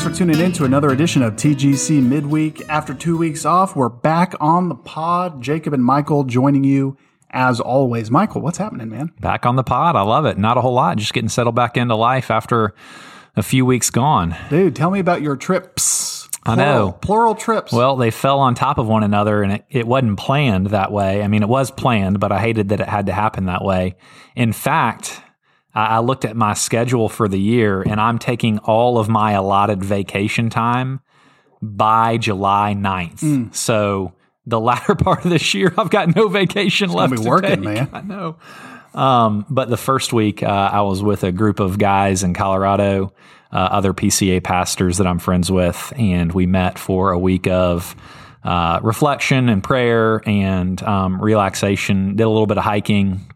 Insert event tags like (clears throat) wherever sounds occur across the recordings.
Thanks for tuning in to another edition of TGC Midweek. After two weeks off, we're back on the pod. Jacob and Michael joining you as always. Michael, what's happening, man? Back on the pod. I love it. Not a whole lot. Just getting settled back into life after a few weeks gone. Dude, tell me about your trips. I know. Plural trips. Well, they fell on top of one another and it, it wasn't planned that way. I mean, it was planned, but I hated that it had to happen that way. In fact, I, I looked at my schedule for the year and I'm taking all of my allotted vacation time by July 9th. Hmm. So the latter (laughs) part of this year, I've got no vacation left be to working, take. man. (laughs) I know. Um, but the first week, uh, I was with a group of guys in Colorado, uh, other PCA pastors that I'm friends with, and we met for a week of uh, reflection and prayer and um, relaxation. Did a little bit of hiking,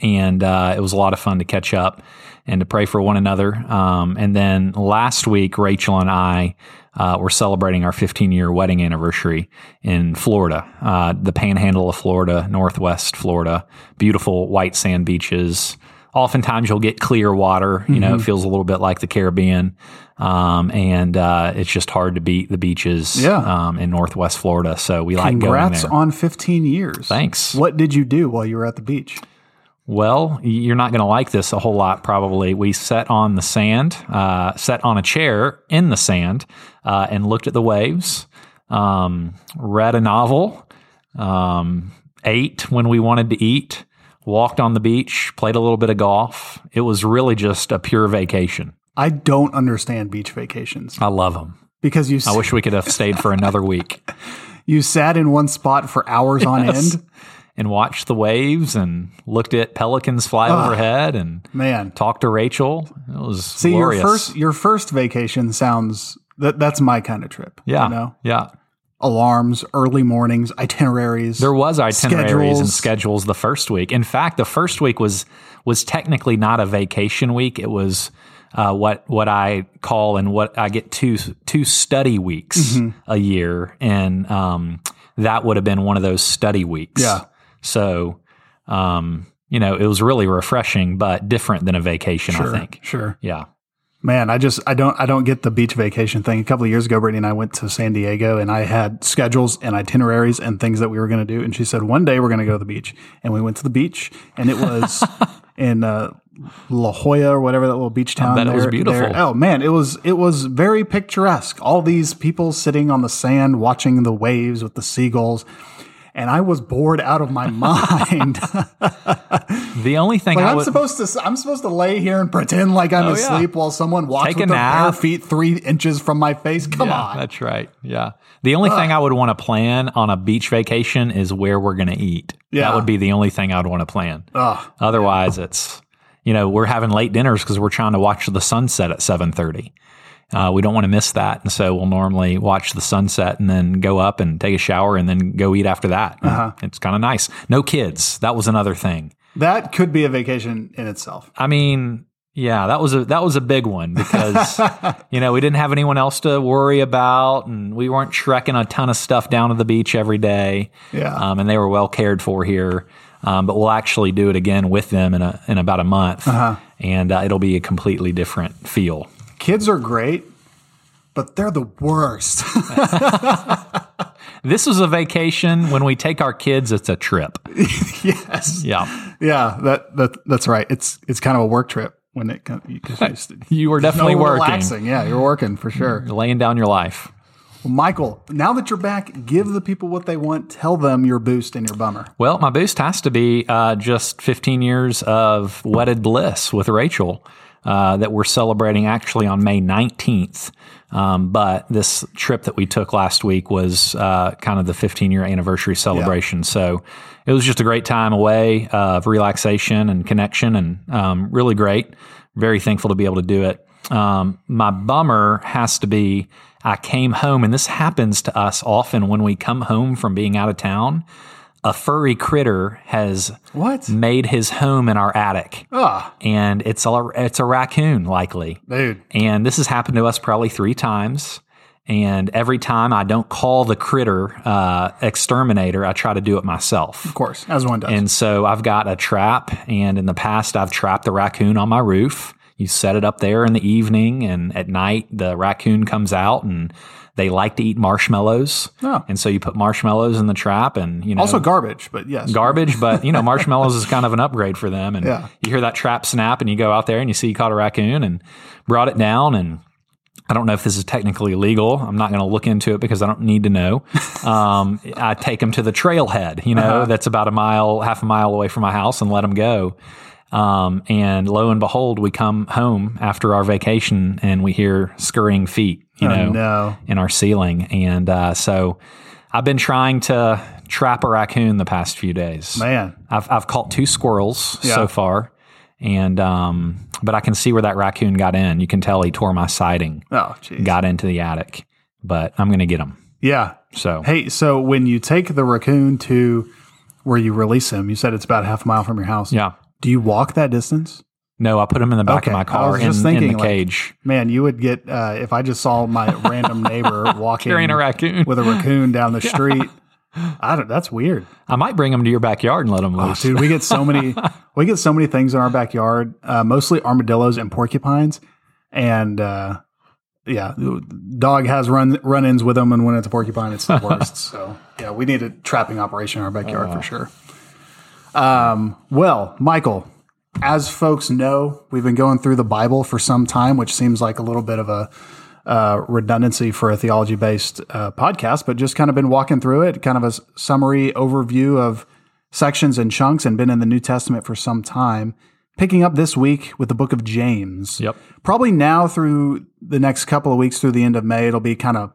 and uh, it was a lot of fun to catch up and to pray for one another. Um, and then last week, Rachel and I uh, were celebrating our 15 year wedding anniversary in Florida, uh, the panhandle of Florida, Northwest Florida, beautiful white sand beaches. Oftentimes you'll get clear water. You know, it feels a little bit like the Caribbean. Um, and uh, it's just hard to beat the beaches Yeah. um, in Northwest Florida. So we like going Congrats there. on 15 years. Thanks. What did you do while you were at the beach? Well, you're not going to like this a whole lot, probably. We sat on the sand, uh, sat on a chair in the sand, uh, and looked at the waves, um, read a novel, um, ate when we wanted to eat, walked on the beach, played a little bit of golf. It was really just a pure vacation. I don't understand beach vacations I love them. because you I wish we could have stayed for another week (laughs) you sat in one spot for hours on end. And watched the waves and looked at pelicans fly overhead and Man, talked to Rachel. It was see glorious. your first your first vacation sounds that that's my kind of trip. Yeah. you know, Yeah. alarms, early mornings, itineraries. There was itineraries and Schedules. schedules the first week. In fact, the first week was was technically not a vacation week. It was uh, what what I call and what I get two two study weeks Mm-hmm. a year, and um, that would have been one of those study weeks. Yeah. So, um, you know, it was really refreshing, but different than a vacation. sure, I think. sure. Yeah. Man, I just I don't I don't get the beach vacation thing. A couple of years ago, Brittany and I went to San Diego, and I had schedules and itineraries and things that we were going to do. And she said one day we're going to go to the beach, and we went to the beach, and it was (laughs) in uh, La Jolla or whatever that little beach town. it was beautiful. there. Oh man, it was it was very picturesque. All these people sitting on the sand watching the waves with the seagulls. And I was bored out of my mind. (laughs) (laughs) The only thing Like I I'm would, supposed to, I'm supposed to lay here and pretend like I'm Oh, yeah. asleep while someone walks Take with a their bare feet three inches from my face. Come yeah, on, that's right. Yeah. The only thing I would want to plan on a beach vacation is where we're going to eat. Yeah. That would be the only thing I would want to plan. Ugh. Otherwise, it's you know we're having late dinners because we're trying to watch the sunset at seven thirty. Uh, we don't want to miss that, and so we'll normally watch the sunset and then go up and take a shower and then go eat after that. Uh-huh. It's kind of nice. No kids. That was another thing. that could be a vacation in itself. I mean, yeah, that was a that was a big one because (laughs) you know we didn't have anyone else to worry about, and we weren't trekking a ton of stuff down to the beach every day. Yeah. um, and they were well cared for here. Um, but we'll actually do it again with them in a in about a month, Uh-huh. and uh, it'll be a completely different feel. Kids are great, but they're the worst. (laughs) This is a vacation. When we take our kids, it's a trip. yes, Yeah, yeah, that that that's right. It's it's kind of a work trip when it comes. you (laughs) were definitely no working, relaxing. Yeah, you're working for sure. laying down your life. Well, Michael, now that you're back, give the people what they want. Tell them your boost and your bummer. Well, my boost has to be uh, just 15 years of wedded bliss with Rachel uh, that we're celebrating actually on May 19th. Um, but this trip that we took last week was uh, kind of the 15 year anniversary celebration. So it was just a great time away of relaxation and connection and um, really great. Very thankful to be able to do it. Um, my bummer has to be I came home, and this happens to us often when we come home from being out of town. A furry critter has What? made his home in our attic, Ah, and it's a it's a raccoon likely. dude. And this has happened to us probably three times. And every time I don't call the critter uh, exterminator, I try to do it myself. Of course, as one does. And so I've got a trap, and in the past, I've trapped the raccoon on my roof. You set it up there in the evening, and at night the raccoon comes out and they like to eat marshmallows. Oh. And so you put marshmallows in the trap, and you know Also garbage, but yes. garbage, but you know, marshmallows is kind of an upgrade for them. And Yeah. you hear that trap snap and you go out there and you see you caught a raccoon and brought it down. And I don't know if this is technically legal. I'm not going to look into it because I don't need to know. (laughs) Um, I take them to the trailhead, you know, that's about a mile, half a mile away from my house and let them go. Um, and lo and behold, we come home after our vacation and we hear scurrying feet, you Oh, know, no. in our ceiling. And uh, so I've been trying to trap a raccoon the past few days. Man. I've, I've caught two squirrels Yeah. so far. And, um, but I can see where that raccoon got in. You can tell he tore my siding, Oh, jeez. got into the attic, but I'm going to get him. Yeah. So Hey, so when you take the raccoon to where you release him, you said it's about half a mile from your house. yeah. Do you walk that distance? No, I put them in the back Okay. of my car I was in, just in thinking, the like, cage Man, you would get uh, if I just saw my random neighbor (laughs) walking carrying a raccoon. with a raccoon down the (laughs) street. I don't, that's weird. I might bring them to your backyard and let them loose. Dude, we get so many (laughs) we get so many things in our backyard, uh, mostly armadillos and porcupines. And uh, yeah, dog has run run-ins with them and when it's a porcupine it's the worst. so, yeah, we need a trapping operation in our backyard for sure. Um, well, Michael, as folks know, we've been going through the Bible for some time, which seems like a little bit of a uh, redundancy for a theology based uh, podcast, but just kind of been walking through it, kind of a summary overview of sections and chunks, and been in the New Testament for some time. Picking up this week with the book of James. Yep. Probably now through the next couple of weeks through the end of May, it'll be kind of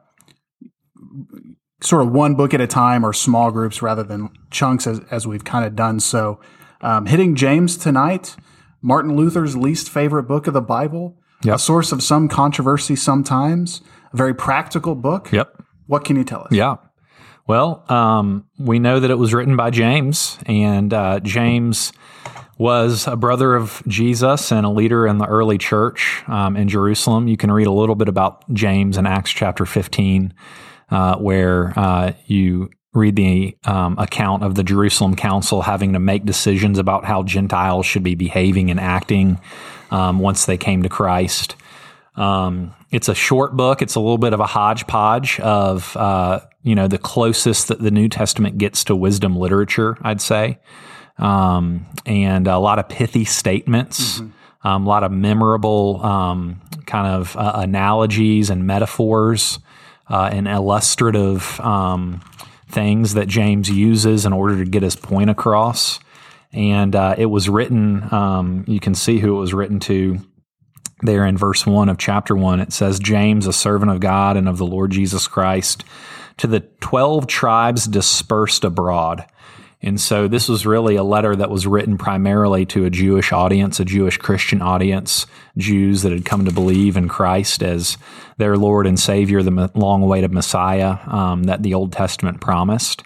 sort of one book at a time or small groups rather than chunks as, as we've kind of done. So, um, hitting James tonight, Martin Luther's least favorite book of the Bible, Yep. a source of some controversy sometimes, a very practical book. Yep. What can you tell us? Yeah. Well, um, we know that it was written by James, and uh, James was a brother of Jesus and a leader in the early church um, in Jerusalem. You can read a little bit about James in Acts chapter 15, uh, where uh, you read the um, account of the Jerusalem council having to make decisions about how Gentiles should be behaving and acting um, once they came to Christ. Um, it's a short book. It's a little bit of a hodgepodge of uh, you know the closest that the New Testament gets to wisdom literature, I'd say, um, and a lot of pithy statements, um, a lot of memorable um, kind of uh, analogies and metaphors uh, and illustrative um, things that James uses in order to get his point across. And uh, it was written. Um, you can see who it was written to there in verse 1 of chapter 1 it says james a servant of god and of the lord jesus christ to the 12 tribes dispersed abroad and so this was really a letter that was written primarily to a jewish audience a jewish christian audience jews that had come to believe in christ as their lord and savior the long awaited messiah um, that the old testament promised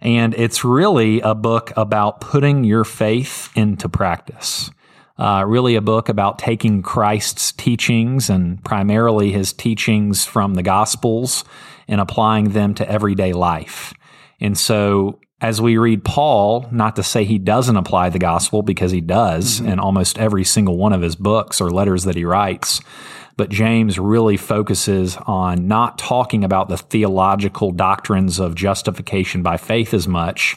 and it's really a book about putting your faith into practice uh, really a book about taking Christ's teachings and primarily his teachings from the Gospels and applying them to everyday life. And so, as we read Paul, not to say he doesn't apply the gospel because he does mm-hmm. in almost every single one of his books or letters that he writes, but James really focuses on not talking about the theological doctrines of justification by faith as much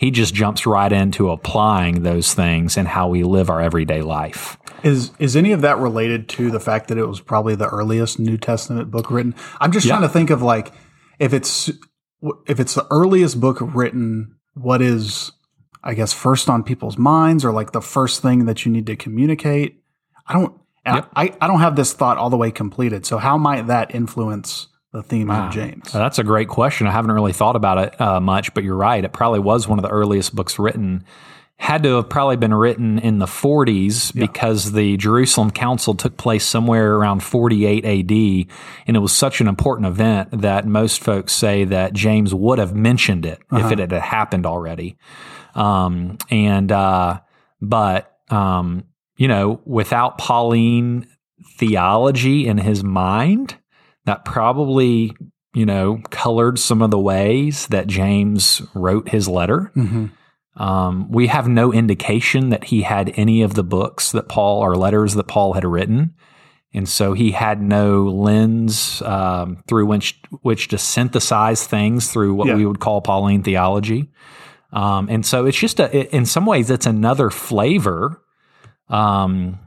he just jumps right into applying those things and how we live our everyday life. Is is any of that related to the fact that it was probably the earliest New Testament book written? I'm just trying to think of like if it's if it's the earliest book written, what is I guess first on people's minds or like the first thing that you need to communicate? I don't Yep. I, I don't have this thought all the way completed. So how might that influence the theme Ah. of James? That's a great question. I haven't really thought about it uh, much, but you're right. It probably was one of the earliest books written. Had to have probably been written in the 40s because the Jerusalem Council took place somewhere around 48 AD, and it was such an important event that most folks say that James would have mentioned it if it had happened already. Um, and uh, but um, you know, without Pauline theology in his mind, that probably you know colored some of the ways that James wrote his letter. Mhm. Um, we have no indication that he had any of the books that Paul or letters that Paul had written. And so he had no lens um, through which which to synthesize things through what Yeah. we would call Pauline theology. Um, and so it's just a, it- in some ways, it's another flavor um,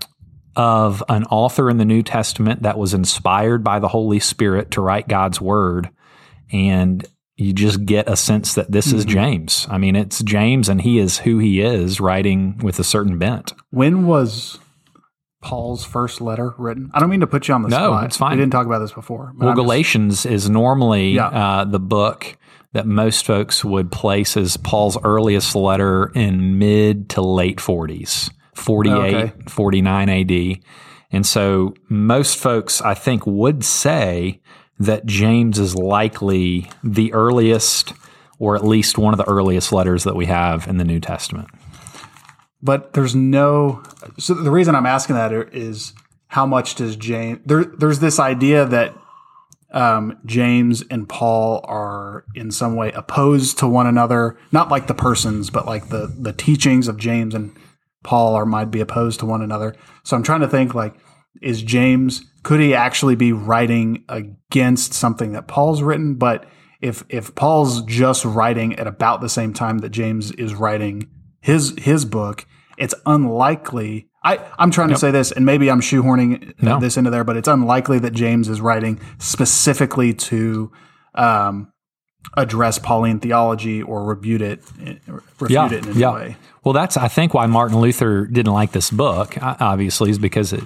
of an author in the New Testament that was inspired by the Holy Spirit to write God's word. And you just get a sense that this is James. I mean, it's James and he is who he is, writing with a certain bent. When was Paul's first letter written? I don't mean to put you on the No, spot. it's fine. We didn't talk about this before. Well, I'm just- Galatians is normally Yeah. uh, the book that most folks would place as Paul's earliest letter in mid to late 40s, 48, Okay. 49 AD. And so most folks, I think, would say that James is likely the earliest or at least one of the earliest letters that we have in the New Testament. but there's no. So the reason I'm asking that is how much does James? There, there's this idea that um, James and Paul are in some way opposed to one another, not like the persons, but like the the teachings of James and Paul are might be opposed to one another. So I'm trying to think like, is James could he actually be writing against something that Paul's written? But if if Paul's just writing at about the same time that James is writing his his book, it's unlikely. I, I'm trying to say this, and maybe I'm shoehorning No. this into there, but it's unlikely that James is writing specifically to um, address Pauline theology or refute it, refute it in any way. Well, that's I think why Martin Luther didn't like this book. Obviously, is because it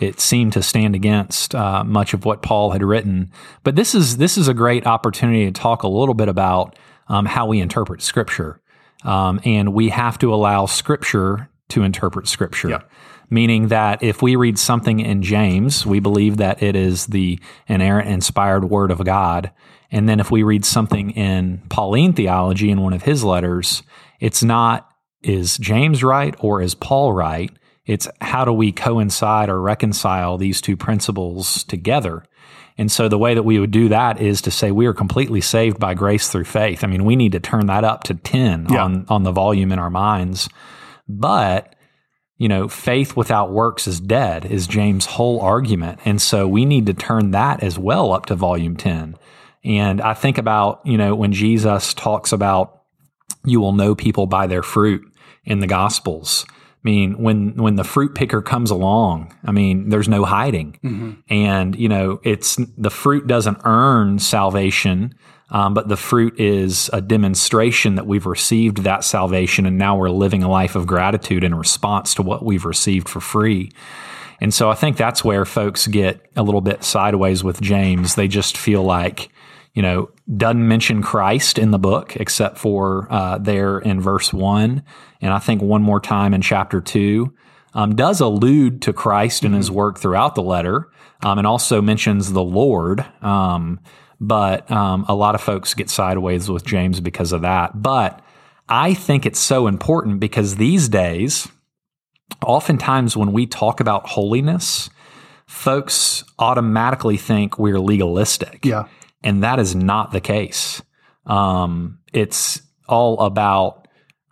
it seemed to stand against uh, much of what Paul had written. But this is this is a great opportunity to talk a little bit about um, how we interpret Scripture, um, and we have to allow Scripture to interpret Scripture. Yeah. Meaning that if we read something in James, we believe that it is the inerrant, inspired word of God. And then if we read something in Pauline theology in one of his letters, it's not is James right or is Paul right? It's how do we coincide or reconcile these two principles together? And so the way that we would do that is to say we are completely saved by grace through faith. I mean, we need to turn that up to 10 Yeah. on, on the volume in our minds. But, you know, faith without works is dead, is James' whole argument. And so we need to turn that as well up to volume 10. And I think about, you know, when Jesus talks about you will know people by their fruit in the gospels. I mean, when when the fruit picker comes along, I mean, there's no hiding, and you know, it's the fruit doesn't earn salvation, um, but the fruit is a demonstration that we've received that salvation, and now we're living a life of gratitude in response to what we've received for free. And so I think that's where folks get a little bit sideways with James. They just feel like, you know, doesn't mention Christ in the book except for uh, there in verse one, and I think one more time in chapter two. Um, does allude to Christ and his work throughout the letter, um, and also mentions the Lord. Um, but um, a lot of folks get sideways with James because of that. But I think it's so important because these days, oftentimes when we talk about holiness, folks automatically think we're legalistic. Yeah. And that is not the case. Um, it's all about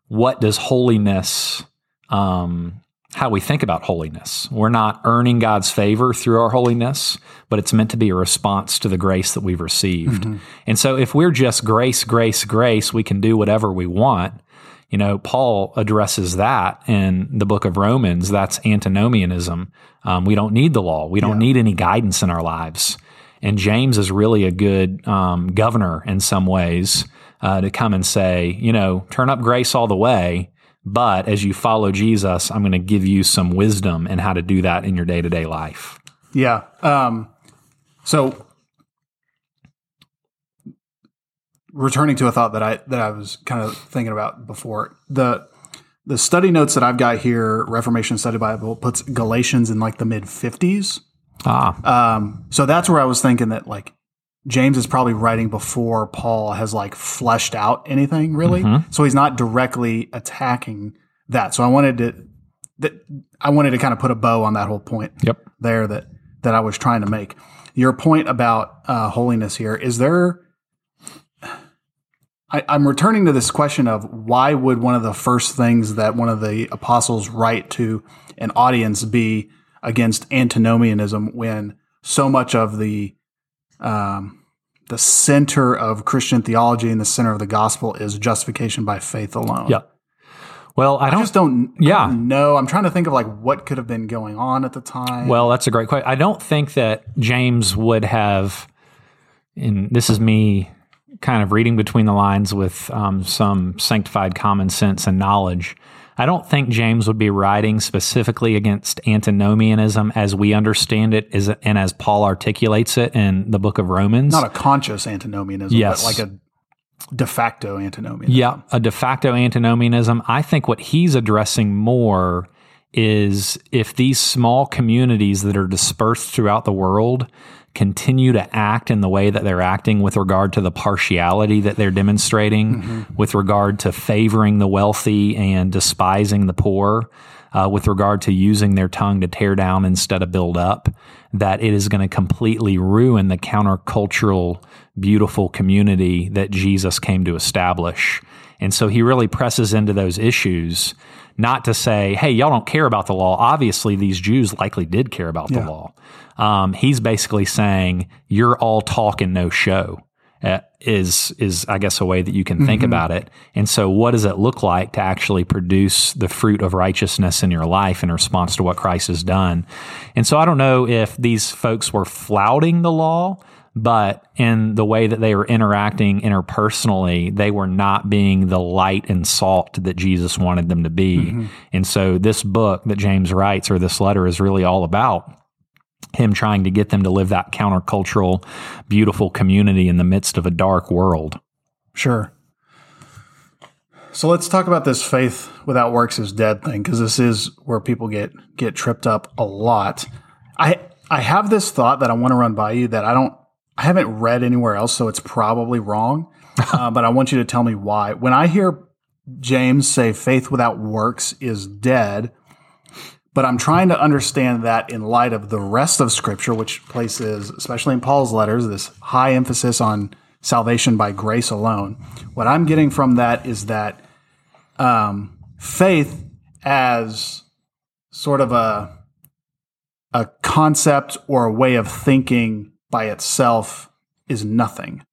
what does holiness, um, how we think about holiness. We're not earning God's favor through our holiness, but it's meant to be a response to the grace that we've received. And so if we're just grace, grace, grace, we can do whatever we want. You know, Paul addresses that in the book of Romans. That's antinomianism. Um, we don't need the law. We don't need any guidance in our lives. And James is really a good um, governor in some ways uh, to come and say, you know, turn up grace all the way. But as you follow Jesus, I'm going to give you some wisdom and how to do that in your day to day life. Yeah. Um, so returning to a thought that I that I was kind of thinking about before the the study notes that I've got here, Reformation Study Bible puts Galatians in like the mid fifties. Ah, Um, so that's where I was thinking that like James is probably writing before Paul has like fleshed out anything really. So he's not directly attacking that. So I wanted to that I wanted to kind of put a bow on that whole point yep. there that that I was trying to make. Your point about uh, holiness here is there. I, I'm returning to this question of why would one of the first things that one of the apostles write to an audience be against antinomianism when so much of the um, the center of Christian theology and the center of the gospel is justification by faith alone. Yeah. Well, I I don't. just don't, Yeah. Know. I'm trying to think of like what could have been going on at the time. Well, that's a great question. I don't think that James would have, and this is me kind of reading between the lines with um, some sanctified common sense and knowledge. I don't think James would be writing specifically against antinomianism as we understand it, is, and as Paul articulates it in the book of Romans. not a conscious antinomianism, Yes. but like a de facto antinomianism. Yeah, a de facto antinomianism. I think what he's addressing more is if these small communities that are dispersed throughout the world continue to act in the way that they're acting with regard to the partiality that they're demonstrating, with regard to favoring the wealthy and despising the poor, uh, with regard to using their tongue to tear down instead of build up, that it is going to completely ruin the countercultural, beautiful community that Jesus came to establish. And so he really presses into those issues, not to say, hey, y'all don't care about the law. Obviously, these Jews likely did care about the law. Um, he's basically saying, you're all talk and no show. Uh, is is I guess a way that you can think about it. And so, what does it look like to actually produce the fruit of righteousness in your life in response to what Christ has done? And so, I don't know if these folks were flouting the law, but in the way that they were interacting interpersonally, they were not being the light and salt that Jesus wanted them to be. And so, this book that James writes, or this letter, is really all about him trying to get them to live that countercultural, beautiful community in the midst of a dark world. Sure. So let's talk about this faith without works is dead thing because this is where people get get tripped up a lot. I I have this thought that I want to run by you that I don't I haven't read anywhere else, so it's probably wrong. (laughs) uh, but I want you to tell me why. When I hear James say faith without works is dead, but I'm trying to understand that in light of the rest of Scripture, which places, especially in Paul's letters, this high emphasis on salvation by grace alone. What I'm getting from that is that um, faith as sort of a a concept or a way of thinking by itself is nothing.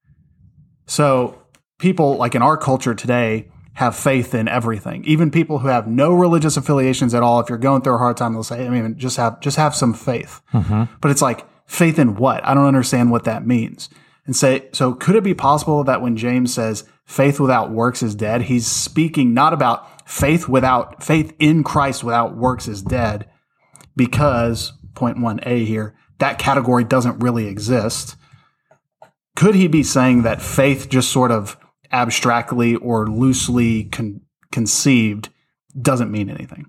So people like in our culture today have faith in everything. Even people who have no religious affiliations at all, if you're going through a hard time, they'll say, I mean, just have just have some faith. Mm-hmm. But it's like faith in what? I don't understand what that means. And say, so could it be possible that when James says faith without works is dead, he's speaking not about faith without faith in Christ without works is dead, because point one A here, that category doesn't really exist. Could he be saying that faith just sort of abstractly or loosely con- conceived doesn't mean anything?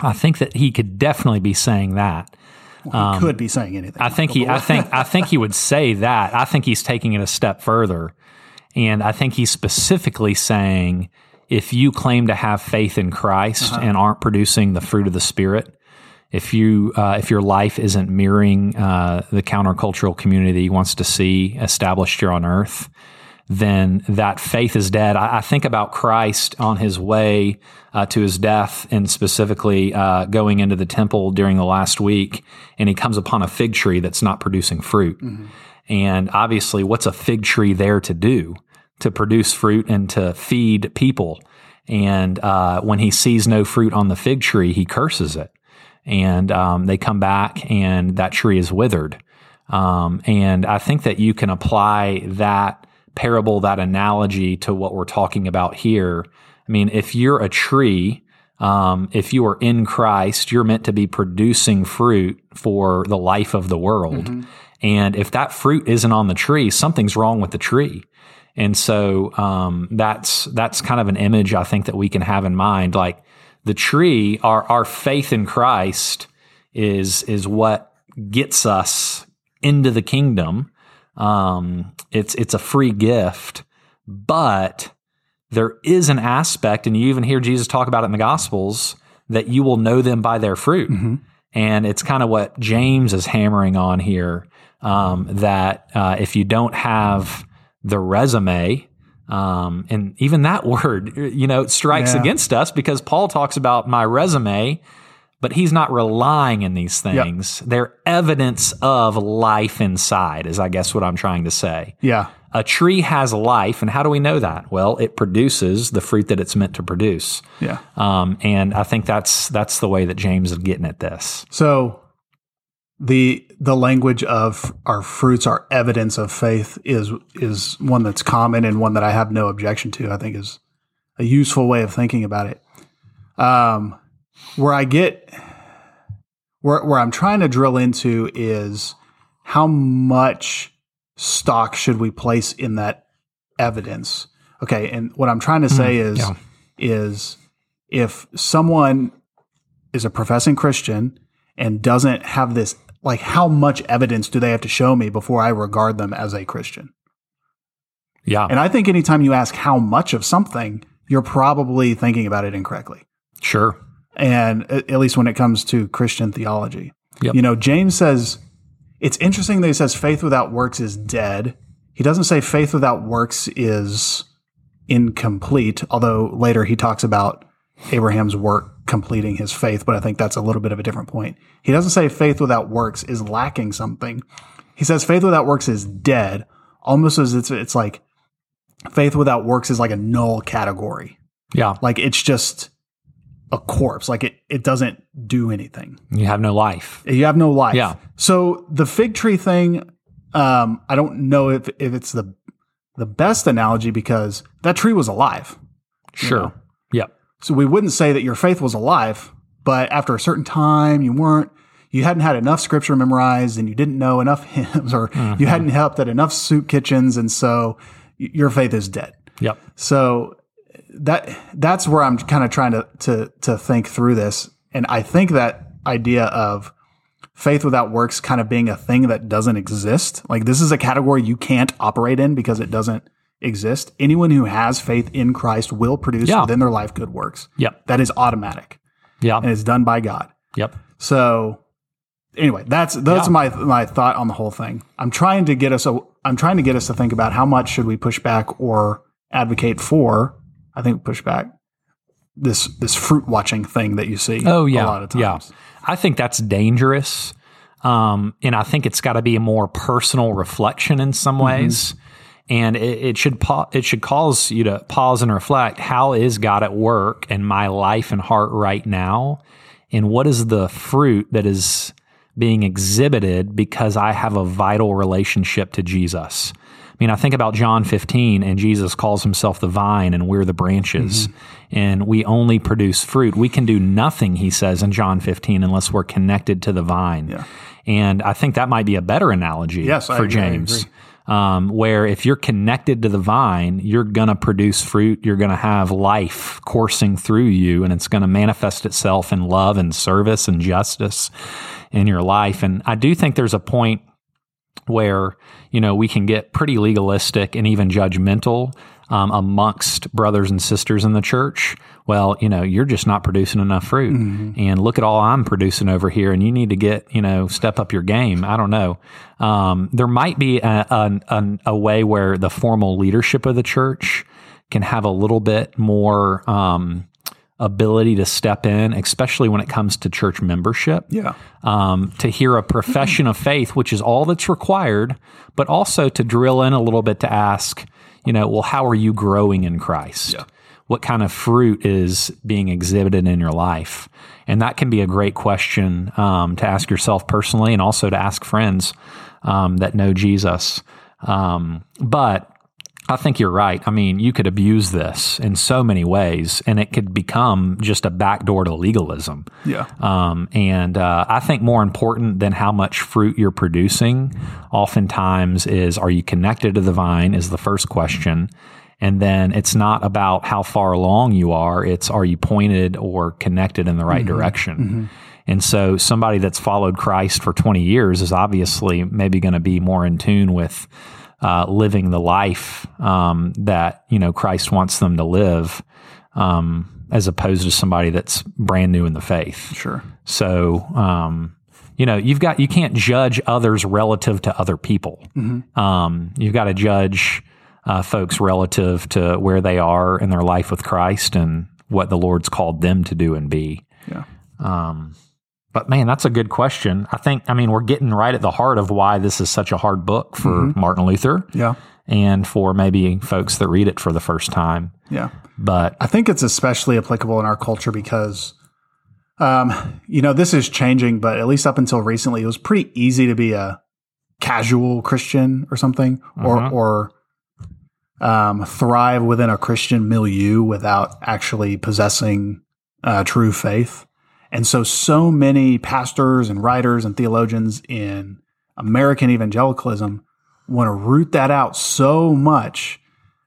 I think that he could definitely be saying that. He could be saying anything. Um, I think he, I think, (laughs) I think he would say that. I think he's taking it a step further, and I think he's specifically saying if you claim to have faith in Christ and aren't producing the fruit of the Spirit, if you uh, if your life isn't mirroring uh, the countercultural community he wants to see established here on earth, then that faith is dead. I, I think about Christ on his way uh, to his death, and specifically uh, going into the temple during the last week, and he comes upon a fig tree that's not producing fruit. And obviously, what's a fig tree there to do? To produce fruit and to feed people. And uh, when he sees no fruit on the fig tree, he curses it. And um, they come back, and that tree is withered. Um, and I think that you can apply that parable, that analogy to what we're talking about here. I mean, if you're a tree, um, if you are in Christ, you're meant to be producing fruit for the life of the world. And if that fruit isn't on the tree, something's wrong with the tree. And so um, that's that's kind of an image I think that we can have in mind. Like the tree, our our faith in Christ is is what gets us into the kingdom. Um, it's it's a free gift, but there is an aspect, and you even hear Jesus talk about it in the Gospels, that you will know them by their fruit. And it's kind of what James is hammering on here um, that uh, if you don't have the resume Um, and even that (laughs) word, you know, strikes Yeah. against us because Paul talks about my resume, but he's not relying in these things. They're evidence of life inside, is I guess what I'm trying to say. Yeah. A tree has life, and how do we know that? Well, it produces the fruit that it's meant to produce. Yeah. Um, and I think that's that's the way that James is getting at this. So the the language of our fruits are evidence of faith is is one that's common and one that I have no objection to. I think is a useful way of thinking about it. Um, where I get where where I'm trying to drill into is how much stock should we place in that evidence? Okay, and what I'm trying to say hmm, is yeah. is if someone is a professing Christian and doesn't have this like how much evidence do they have to show me before I regard them as a Christian? Yeah, And I think anytime you ask how much of something, you're probably thinking about it incorrectly. sure. And at least when it comes to Christian theology. Yep. You know, James says it's interesting that he says faith without works is dead. He doesn't say faith without works is incomplete, although later he talks about Abraham's work completing his faith, but I think that's a little bit of a different point. He doesn't say faith without works is lacking something. He says faith without works is dead, almost as it's it's like faith without works is like a null category. Yeah, Like it's just a corpse. Like it it doesn't do anything. you have no life. You have no life. Yeah. So the fig tree thing, um, I don't know if if it's the the best analogy because that tree was alive. Sure. know. Yep. So we wouldn't say that your faith was alive, but after a certain time, you weren't. You hadn't had enough scripture memorized, and you didn't know enough (laughs) hymns, or you hadn't helped at enough soup kitchens, and so your faith is dead. Yep. So that that's where I'm kind of trying to to to think through this, and I think that idea of faith without works kind of being a thing that doesn't exist. Like this is a category you can't operate in because it doesn't exist. Anyone who has faith in Christ will produce Yeah. within their life good works. Yep. That is automatic Yep. and it's done by God. Yep. So anyway, that's that's Yeah. my my thought on the whole thing. I'm trying to get us a, I'm trying to get us to think about how much should we push back or advocate for. I think push back this this fruit watching thing that you see. Oh yeah, a lot of times. yeah. I think that's dangerous, um, and I think it's got to be a more personal reflection in some Mm-hmm. ways. And it, it should pa- it should cause you to pause and reflect: How is God at work in my life and heart right now? And what is the fruit that is being exhibited because I have a vital relationship to Jesus? I mean, I think about John 15, and Jesus calls himself the vine, and we're the branches, and we only produce fruit. We can do nothing, he says in John 15, unless we're connected to the vine. Yeah. And I think that might be a better analogy Yes, for agree, James. Um, where if you're connected to the vine, you're going to produce fruit. You're going to have life coursing through you, and it's going to manifest itself in love and service and justice in your life. And I do think there's a point where you know we can get pretty legalistic and even judgmental um, amongst brothers and sisters in the church. Well, you know, you're just not producing enough fruit, and look at all I'm producing over here, and you need to get you know step up your game. I don't know. Um, there might be a, a, a, a way where the formal leadership of the church can have a little bit more. Um, ability to step in especially when it comes to church membership Yeah. um, to hear a profession of faith, which is all that's required, but also to drill in a little bit to ask, you know, well, how are you growing in Christ? What kind of fruit is being exhibited in your life? And that can be a great question um, to ask yourself personally and also to ask friends um, that know Jesus. Um, but I think you're right. I mean, you could abuse this in so many ways, and it could become just a backdoor to legalism. Yeah. Um, and uh, I think more important than how much fruit you're producing, oftentimes is are you connected to the vine? Is the first question. And then it's not about how far along you are, it's are you pointed or connected in the right direction? And so somebody that's followed Christ for 20 years is obviously maybe going to be more in tune with uh, living the life um, that you know Christ wants them to live, um, as opposed to somebody that's brand new in the faith. Sure. So, um, you know, you've got you can't judge others relative to other people. Um, you've got to judge uh, folks relative to where they are in their life with Christ and what the Lord's called them to do and be. Yeah. But man, that's a good question. I think, I mean, we're getting right at the heart of why this is such a hard book for Mm-hmm. Martin Luther Yeah. and for maybe folks that read it for the first time. Yeah. But I think it's especially applicable in our culture because, um, you know, this is changing, but at least up until recently, it was pretty easy to be a casual Christian or something, or Mhm. or um, thrive within a Christian milieu without actually possessing uh, true faith. And so, so many pastors and writers and theologians in American evangelicalism want to root that out so much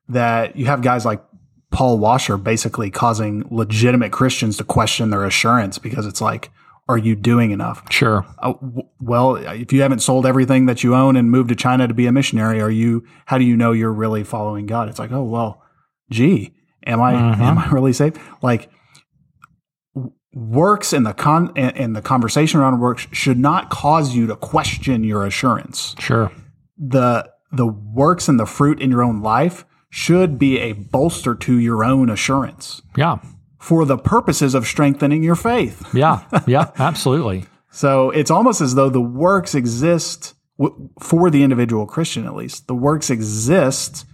that you have guys like Paul Washer basically causing legitimate Christians to question their assurance because it's like, are you doing enough? sure. Uh, w- well, if you haven't sold everything that you own and moved to China to be a missionary, are you? How do you know you're really following God? It's like, oh well, gee, am I? Mhm. Am I really safe? Like works and the con and, the conversation around works should not cause you to question your assurance. Sure. the The works and the fruit in your own life should be a bolster to your own assurance Yeah. for the purposes of strengthening your faith. Yeah. (laughs) Yeah. absolutely. So it's almost as though the works exist w- for the individual Christian, at least. The works exist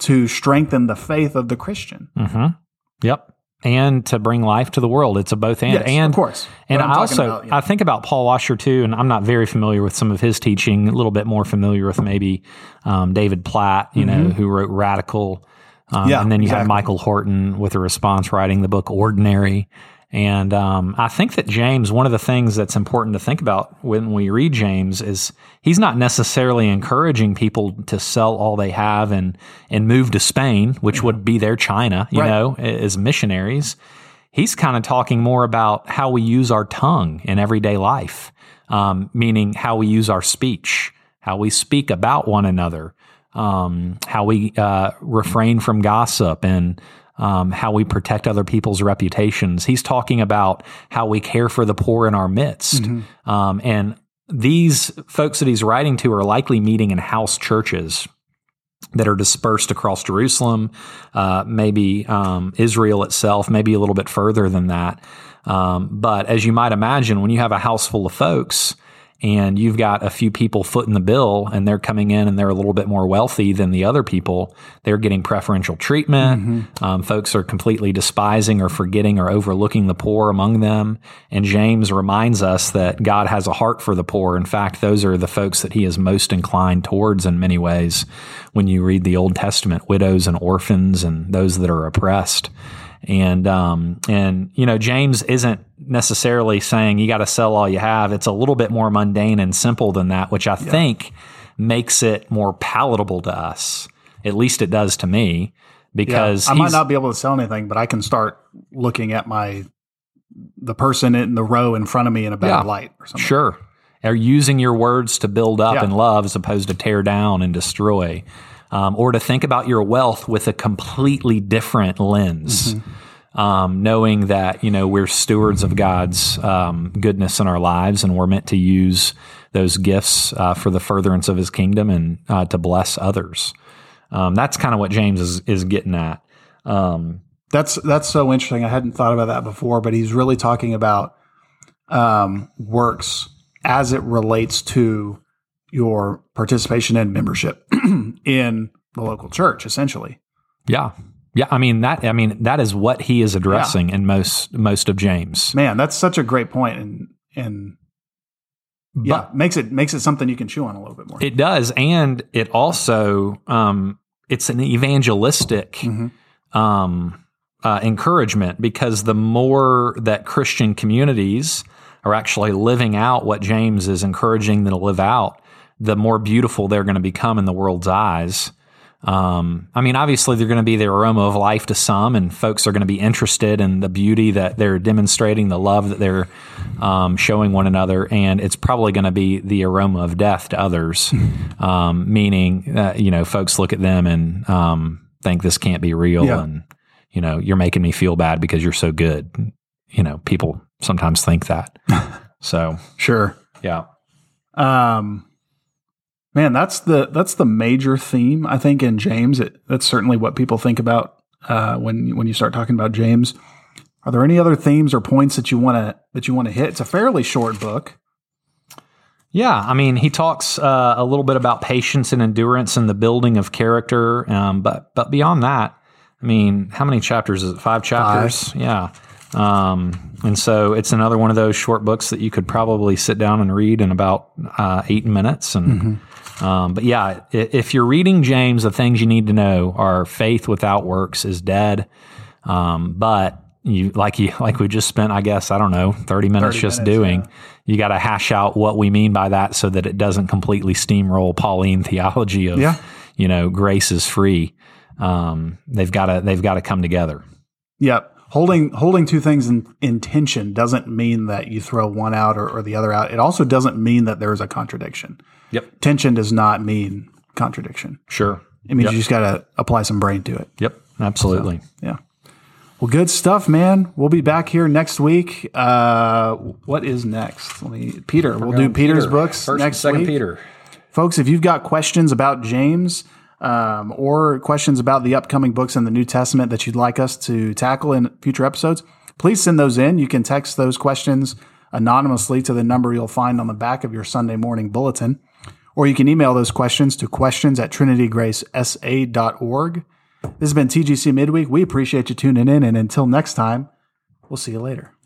to strengthen the faith of the Christian. hmm Yep. And to bring life to the world. It's a both and. Yes, and of course. And I also about, yeah. I think about Paul Washer too, and I'm not very familiar with some of his teaching. A little bit more familiar with maybe um, David Platt, you know, who wrote Radical. Um, Mm-hmm. Yeah, and then you have exactly. Michael Horton with a response writing the book Ordinary. And um, I think that James, one of the things that's important to think about when we read James is he's not necessarily encouraging people to sell all they have and and move to Spain, which would be their China, you Right. know, as missionaries he's kind of talking more about how we use our tongue in everyday life, um, meaning how we use our speech, how we speak about one another, um, how we uh, refrain from gossip, and um, how we protect other people's reputations. He's talking about how we care for the poor in our midst. Um, and these folks that he's writing to are likely meeting in house churches that are dispersed across Jerusalem, uh, maybe um, Israel itself, maybe a little bit further than that. Um, but as you might imagine, when you have a house full of folks and you've got a few people footing the bill and they're coming in and they're a little bit more wealthy than the other people, they're getting preferential treatment. Um, folks are completely despising or forgetting or overlooking the poor among them. And James reminds us that God has a heart for the poor. In fact, those are the folks that he is most inclined towards in many ways when you read the Old Testament, widows and orphans and those that are oppressed. And um, and you know James isn't necessarily saying you got to sell all you have. It's a little bit more mundane and simple than that, which I think makes it more palatable to us. At least it does to me, because I might not be able to sell anything, but I can start looking at my the person in the row in front of me in a bad Yeah. light or something. Sure. Are using your words to build up Yeah. and love as opposed to tear down and destroy. Um, or to think about your wealth with a completely different lens. Um, knowing that, you know, we're stewards of God's um, goodness in our lives and we're meant to use those gifts uh, for the furtherance of his kingdom and uh, to bless others. Um, that's kind of what James is, is getting at. Um, That's that's so interesting. I hadn't thought about that before, but he's really talking about um, works as it relates to your participation and membership (clears throat) in the local church, essentially. yeah. Yeah. I mean, that, I mean, that is what he is addressing in most, most of James. Man, that's such a great point, and and yeah, But makes it makes it something you can chew on a little bit more. it does. And it also, um, it's an evangelistic, Mhm. um, uh, encouragement because the more that Christian communities are actually living out what James is encouraging them to live out, the more beautiful they're going to become in the world's eyes. Um, I mean, obviously, they're going to be the aroma of life to some, and folks are going to be interested in the beauty that they're demonstrating, the love that they're um, showing one another, and it's probably going to be the aroma of death to others. (laughs) um, meaning, uh, you know, folks look at them and um, think this can't be real, Yeah. and you know, you're making me feel bad because you're so good. You know, people sometimes think that. (laughs) so, Sure. yeah, Um, Man, that's the that's the major theme I think in James. It, that's certainly what people think about uh, when when you start talking about James. Are there any other themes or points that you want to that you want to hit? It's a fairly short book. Yeah, I mean, he talks uh, a little bit about patience and endurance and the building of character, um, but but beyond that, I mean, how many chapters is it? Five chapters. Five. Yeah. Um, and so it's another one of those short books that you could probably sit down and read in about uh, eight minutes. And mm-hmm. Um, but yeah, if you're reading James, the things you need to know are faith without works is dead. Um, but you like you (laughs) like we just spent, I guess, I don't know, 30 minutes 30 just minutes, doing. Yeah. You got to hash out what we mean by that so that it doesn't completely steamroll Pauline theology of, yeah. you know, grace is free. Um, they've got to they've got to come together. Yep. Holding holding two things in, in tension doesn't mean that you throw one out or, or the other out. It also doesn't mean that there is a contradiction. Yep. Tension does not mean contradiction. Sure. It means yep. you just got to apply some brain to it. Yep. Absolutely. So, yeah. Well, good stuff, man. We'll be back here next week. Uh, what is next? Let me, Peter. We'll do Peter's Peter. books First next second week. Peter. Folks, if you've got questions about James um, or questions about the upcoming books in the New Testament that you'd like us to tackle in future episodes, please send those in. You can text those questions anonymously to the number you'll find on the back of your Sunday morning bulletin, or you can email those questions to questions at trinitygracesa.org. This has been TGC Midweek. We appreciate you tuning in, and until next time, we'll see you later.